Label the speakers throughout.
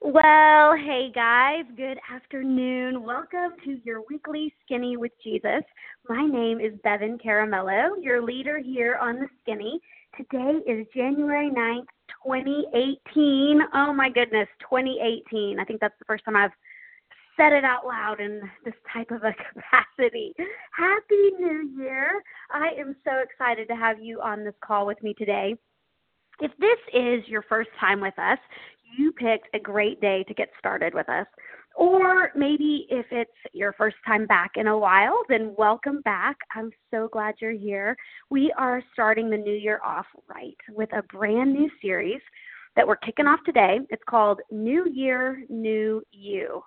Speaker 1: Well, hey guys, good afternoon. Welcome to your weekly Skinny with Jesus. My name is Bevan Caramello, your leader here on the Skinny. Today is January 9th, 2018. Oh my goodness, 2018. I think that's the first time I've said it out loud in this type of a capacity. Happy New Year. I am so excited to have you on this call with me today. If this is your first time with us, you picked a great day to get started with us. Or maybe if it's your first time back in a while, then welcome back. I'm so glad you're here. We are starting the new year off right with a brand new series that we're kicking off today. It's called New Year, New You.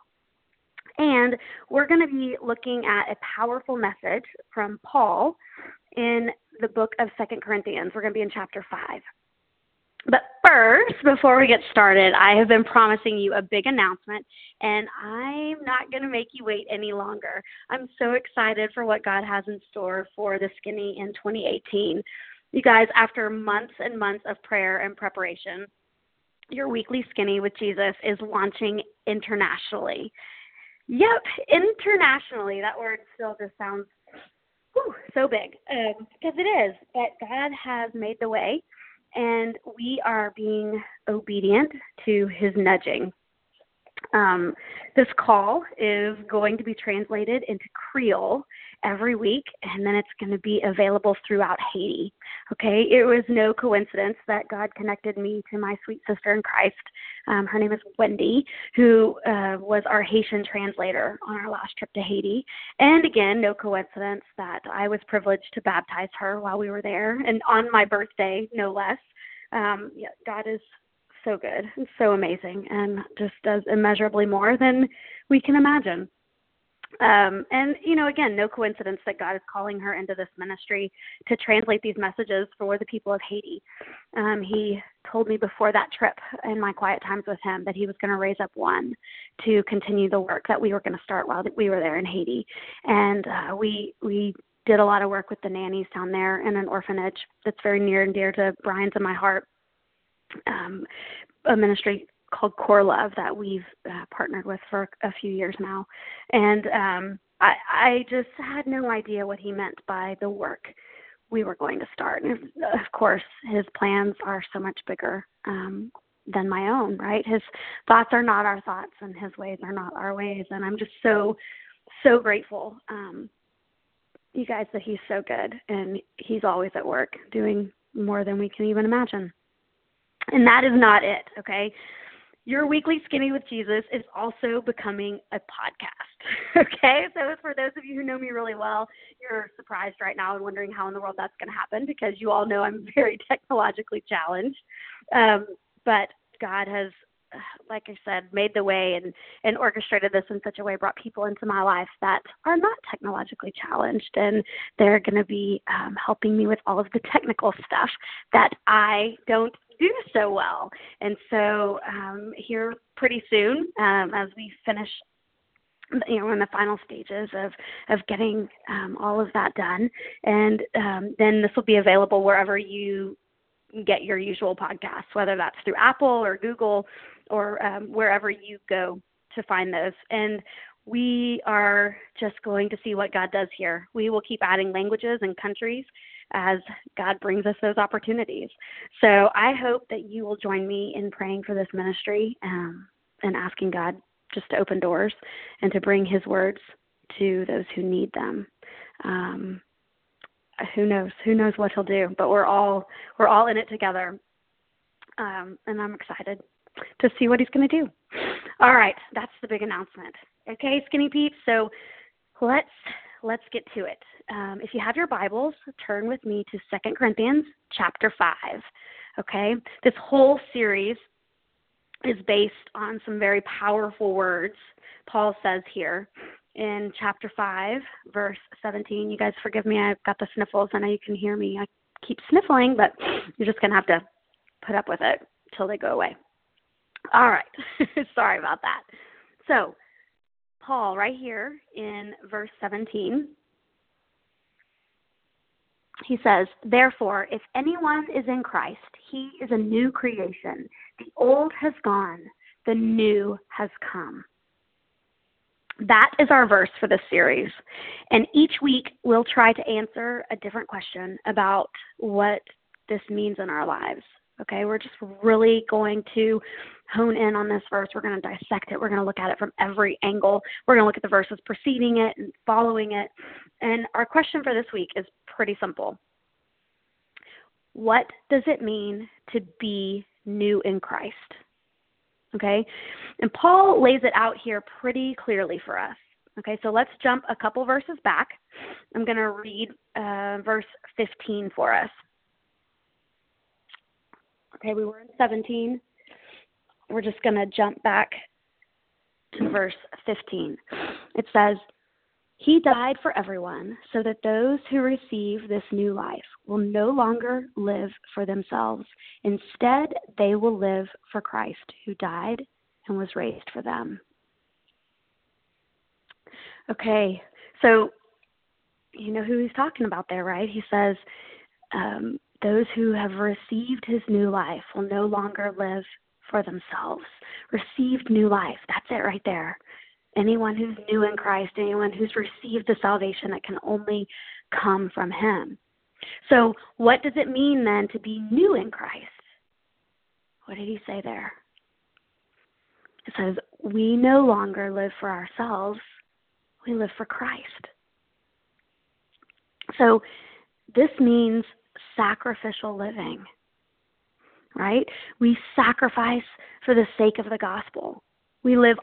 Speaker 1: And we're going to be looking at a powerful message from Paul in the book of Second Corinthians. We're going to be in chapter 5. But first, before we get started, I have been promising you a big announcement, and I'm not going to make you wait any longer. I'm so excited for what God has in store for the Skinny in 2018. You guys, after months and months of prayer and preparation, your weekly Skinny with Jesus is launching internationally. Yep, internationally. That word still just sounds whew, so big um, because it is. But God has made the way and we are being obedient to his nudging. Um, this call is going to be translated into Creole every week, and then it's going to be available throughout Haiti. Okay, it was no coincidence that God connected me to my sweet sister in Christ. Um, her name is Wendy, who uh, was our Haitian translator on our last trip to Haiti. And again, no coincidence that I was privileged to baptize her while we were there, and on my birthday, no less. Um, yeah, God is so good and so amazing and just does immeasurably more than we can imagine. Um, and, you know, again, no coincidence that God is calling her into this ministry to translate these messages for the people of Haiti. Um, he told me before that trip in my quiet times with him that he was going to raise up one to continue the work that we were going to start while we were there in Haiti. And uh, we, we did a lot of work with the nannies down there in an orphanage that's very near and dear to Brian's and my heart. Um, a ministry called Core Love that we've uh, partnered with for a few years now, and um, I, I just had no idea what he meant by the work we were going to start. And of course, his plans are so much bigger um, than my own. Right? His thoughts are not our thoughts, and his ways are not our ways. And I'm just so so grateful um, you guys that he's so good and he's always at work doing more than we can even imagine. And that is not it, okay? Your weekly Skinny with Jesus is also becoming a podcast. okay? So for those of you who know me really well, you're surprised right now and wondering how in the world that's going to happen because you all know I'm very technologically challenged. Um, but God has like I said, made the way and, and orchestrated this in such a way, brought people into my life that are not technologically challenged. And they're going to be um, helping me with all of the technical stuff that I don't do so well. And so, um, here pretty soon, um, as we finish you know, in the final stages of of getting um, all of that done, and um, then this will be available wherever you get your usual podcasts, whether that's through Apple or Google or um, wherever you go to find those. And we are just going to see what God does here. We will keep adding languages and countries as God brings us those opportunities. So I hope that you will join me in praying for this ministry um, and asking God just to open doors and to bring His words to those who need them. Um, who knows? Who knows what He'll do? But we're all we're all in it together, um, and I'm excited to see what he's going to do. All right, that's the big announcement. Okay, skinny peeps. So let's let's get to it. Um, if you have your Bibles, turn with me to Second Corinthians chapter five. Okay, this whole series is based on some very powerful words Paul says here in chapter 5, verse 17. You guys forgive me, I've got the sniffles. I know you can hear me. I keep sniffling, but you're just going to have to put up with it till they go away. All right. Sorry about that. So, Paul, right here in verse 17, he says, Therefore, if anyone is in Christ, he is a new creation. The old has gone, the new has come. That is our verse for this series. And each week we'll try to answer a different question about what this means in our lives. Okay, we're just really going to hone in on this verse. We're going to dissect it. We're going to look at it from every angle. We're going to look at the verses preceding it and following it. And our question for this week is pretty simple What does it mean to be new in Christ? Okay, and Paul lays it out here pretty clearly for us. Okay, so let's jump a couple verses back. I'm going to read uh, verse 15 for us. Okay, we were in 17. We're just going to jump back to verse 15. It says, He died for everyone so that those who receive this new life will no longer live for themselves. Instead, they will live for Christ who died and was raised for them. Okay, so you know who he's talking about there, right? He says, um, those who have received his new life will no longer live for themselves. Received new life. That's it right there. Anyone who's new in Christ, anyone who's received the salvation that can only come from him. So, what does it mean then to be new in Christ? What did he say there? It says, We no longer live for ourselves, we live for Christ. So, this means sacrificial living, right? We sacrifice for the sake of the gospel. We live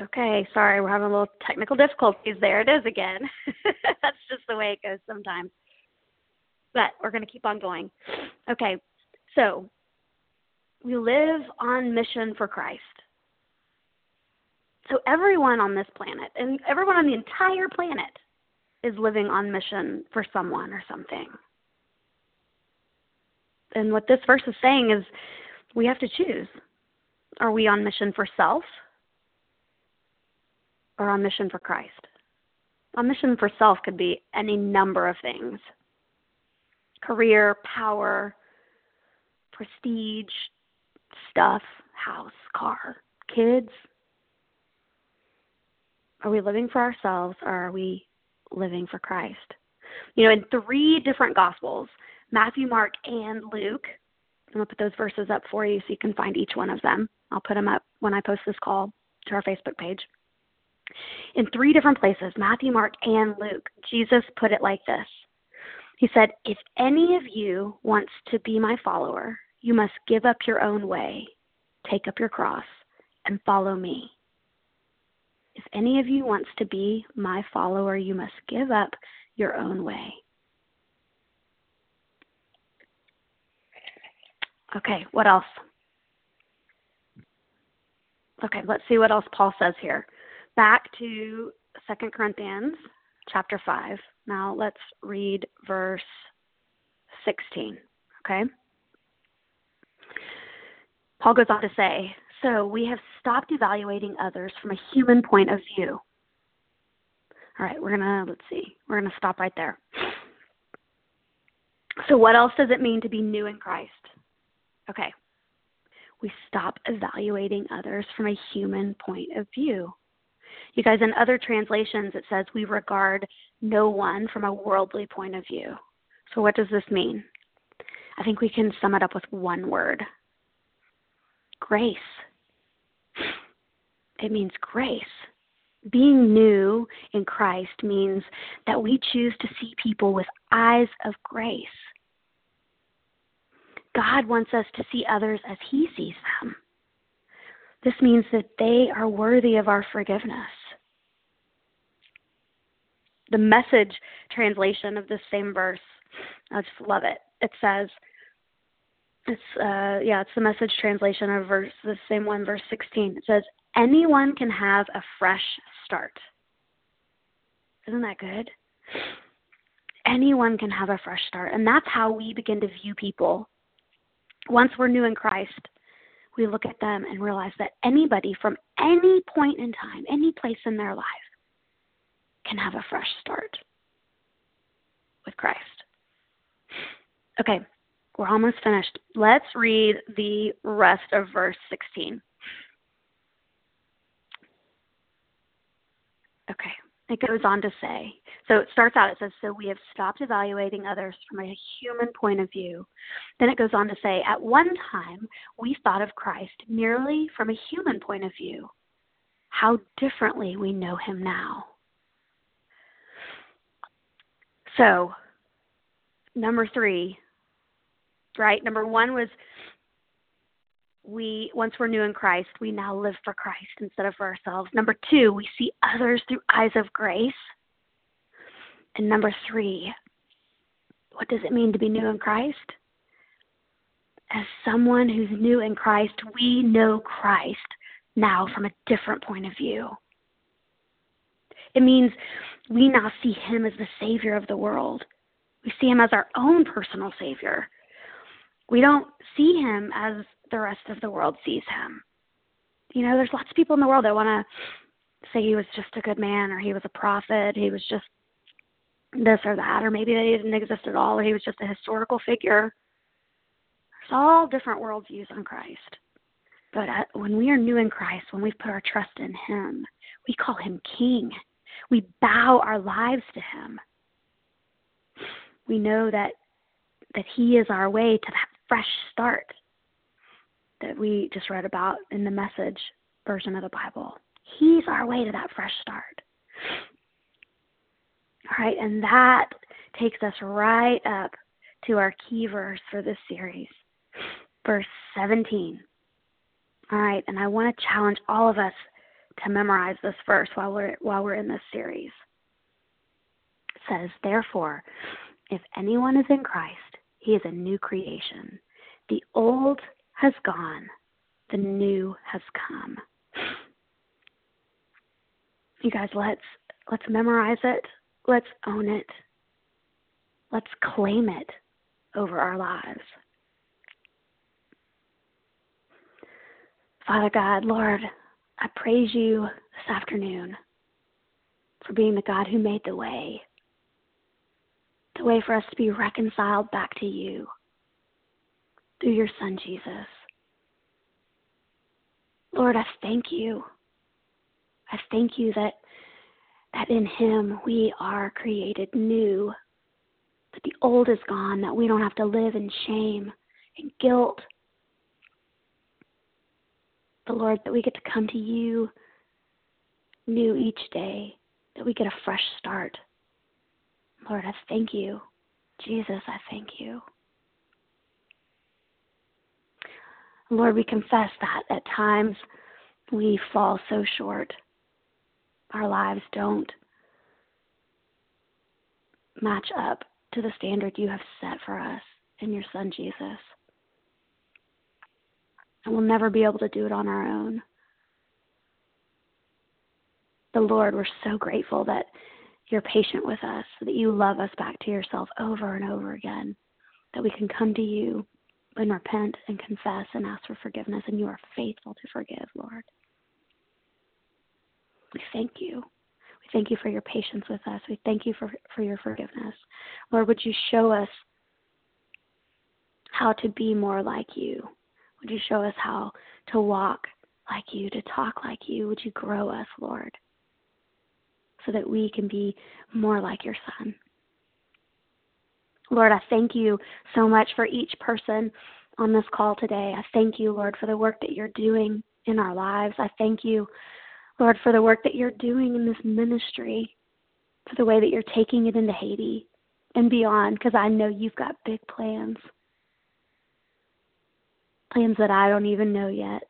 Speaker 1: Okay, sorry, we're having a little technical difficulties. There it is again. That's just the way it goes sometimes. But we're going to keep on going. Okay, so we live on mission for Christ. So everyone on this planet, and everyone on the entire planet, is living on mission for someone or something. And what this verse is saying is we have to choose. Are we on mission for self? Or on mission for Christ. On mission for self could be any number of things career, power, prestige, stuff, house, car, kids. Are we living for ourselves or are we living for Christ? You know, in three different Gospels Matthew, Mark, and Luke. I'm going to put those verses up for you so you can find each one of them. I'll put them up when I post this call to our Facebook page. In three different places, Matthew, Mark, and Luke, Jesus put it like this He said, If any of you wants to be my follower, you must give up your own way, take up your cross, and follow me. If any of you wants to be my follower, you must give up your own way. Okay, what else? Okay, let's see what else Paul says here back to Second Corinthians chapter 5. Now let's read verse 16. Okay? Paul goes on to say, So we have stopped evaluating others from a human point of view. All right, we're going to, let's see, we're going to stop right there. So, what else does it mean to be new in Christ? Okay, we stop evaluating others from a human point of view. Guys, in other translations, it says we regard no one from a worldly point of view. So, what does this mean? I think we can sum it up with one word grace. It means grace. Being new in Christ means that we choose to see people with eyes of grace. God wants us to see others as He sees them. This means that they are worthy of our forgiveness. The message translation of this same verse, I just love it. It says, it's uh yeah, it's the message translation of verse the same one, verse sixteen. It says, Anyone can have a fresh start. Isn't that good? anyone can have a fresh start. And that's how we begin to view people. Once we're new in Christ, we look at them and realize that anybody from any point in time, any place in their life, can have a fresh start with Christ. Okay, we're almost finished. Let's read the rest of verse 16. Okay, it goes on to say, so it starts out, it says, So we have stopped evaluating others from a human point of view. Then it goes on to say, At one time, we thought of Christ merely from a human point of view. How differently we know him now. So, number three, right? Number one was we once we're new in Christ, we now live for Christ instead of for ourselves. Number two, we see others through eyes of grace. And number three, what does it mean to be new in Christ? As someone who's new in Christ, we know Christ now from a different point of view. It means we now see him as the Savior of the world. We see him as our own personal Savior. We don't see him as the rest of the world sees him. You know, there's lots of people in the world that want to say he was just a good man or he was a prophet, he was just this or that, or maybe he didn't exist at all, or he was just a historical figure. There's all different worldviews on Christ. But when we are new in Christ, when we've put our trust in Him, we call Him King. We bow our lives to Him. We know that that He is our way to that fresh start that we just read about in the message version of the Bible. He's our way to that fresh start. All right, and that takes us right up to our key verse for this series, verse 17. All right, and I want to challenge all of us to memorize this verse while we're while we're in this series. It says, "Therefore, if anyone is in Christ, he is a new creation. The old has gone, the new has come." You guys, let's let's memorize it Let's own it. Let's claim it over our lives. Father God, Lord, I praise you this afternoon for being the God who made the way, the way for us to be reconciled back to you through your Son, Jesus. Lord, I thank you. I thank you that that in Him we are created new, that the old is gone, that we don't have to live in shame and guilt. The Lord, that we get to come to you new each day, that we get a fresh start. Lord, I thank you. Jesus, I thank you. Lord, we confess that at times we fall so short our lives don't match up to the standard you have set for us in your Son Jesus. And we'll never be able to do it on our own. The Lord, we're so grateful that you're patient with us, that you love us back to yourself over and over again, that we can come to you and repent and confess and ask for forgiveness, and you are faithful to forgive, Lord. We thank you. We thank you for your patience with us. We thank you for, for your forgiveness. Lord, would you show us how to be more like you? Would you show us how to walk like you, to talk like you? Would you grow us, Lord, so that we can be more like your Son? Lord, I thank you so much for each person on this call today. I thank you, Lord, for the work that you're doing in our lives. I thank you Lord, for the work that you're doing in this ministry, for the way that you're taking it into Haiti and beyond, because I know you've got big plans. Plans that I don't even know yet.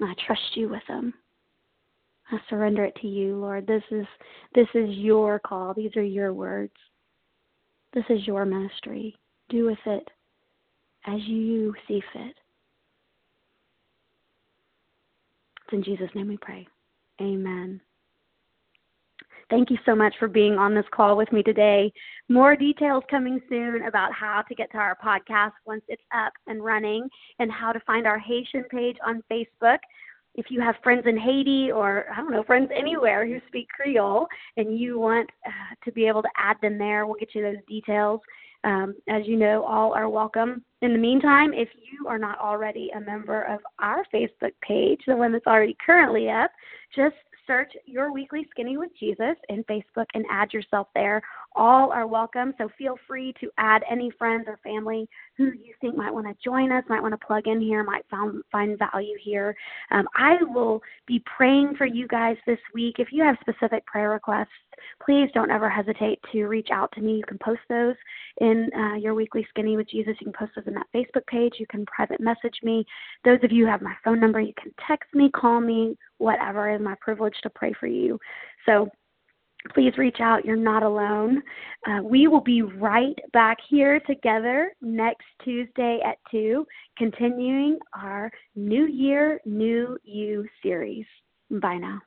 Speaker 1: I trust you with them. I surrender it to you, Lord. This is this is your call. These are your words. This is your ministry. Do with it as you see fit. It's in Jesus' name we pray. Amen. Thank you so much for being on this call with me today. More details coming soon about how to get to our podcast once it's up and running and how to find our Haitian page on Facebook. If you have friends in Haiti or, I don't know, friends anywhere who speak Creole and you want uh, to be able to add them there, we'll get you those details. Um, as you know, all are welcome. In the meantime, if you are not already a member of our Facebook page, the one that's already currently up, just search Your Weekly Skinny with Jesus in Facebook and add yourself there. All are welcome, so feel free to add any friends or family who you think might want to join us, might want to plug in here, might found, find value here. Um, I will be praying for you guys this week. If you have specific prayer requests, please don't ever hesitate to reach out to me. You can post those in uh, your weekly skinny with Jesus. You can post those in that Facebook page. You can private message me. Those of you who have my phone number, you can text me, call me, whatever. It is my privilege to pray for you. So please reach out. You're not alone. Uh, we will be right back here together next Tuesday at 2, continuing our New Year, New You series. Bye now.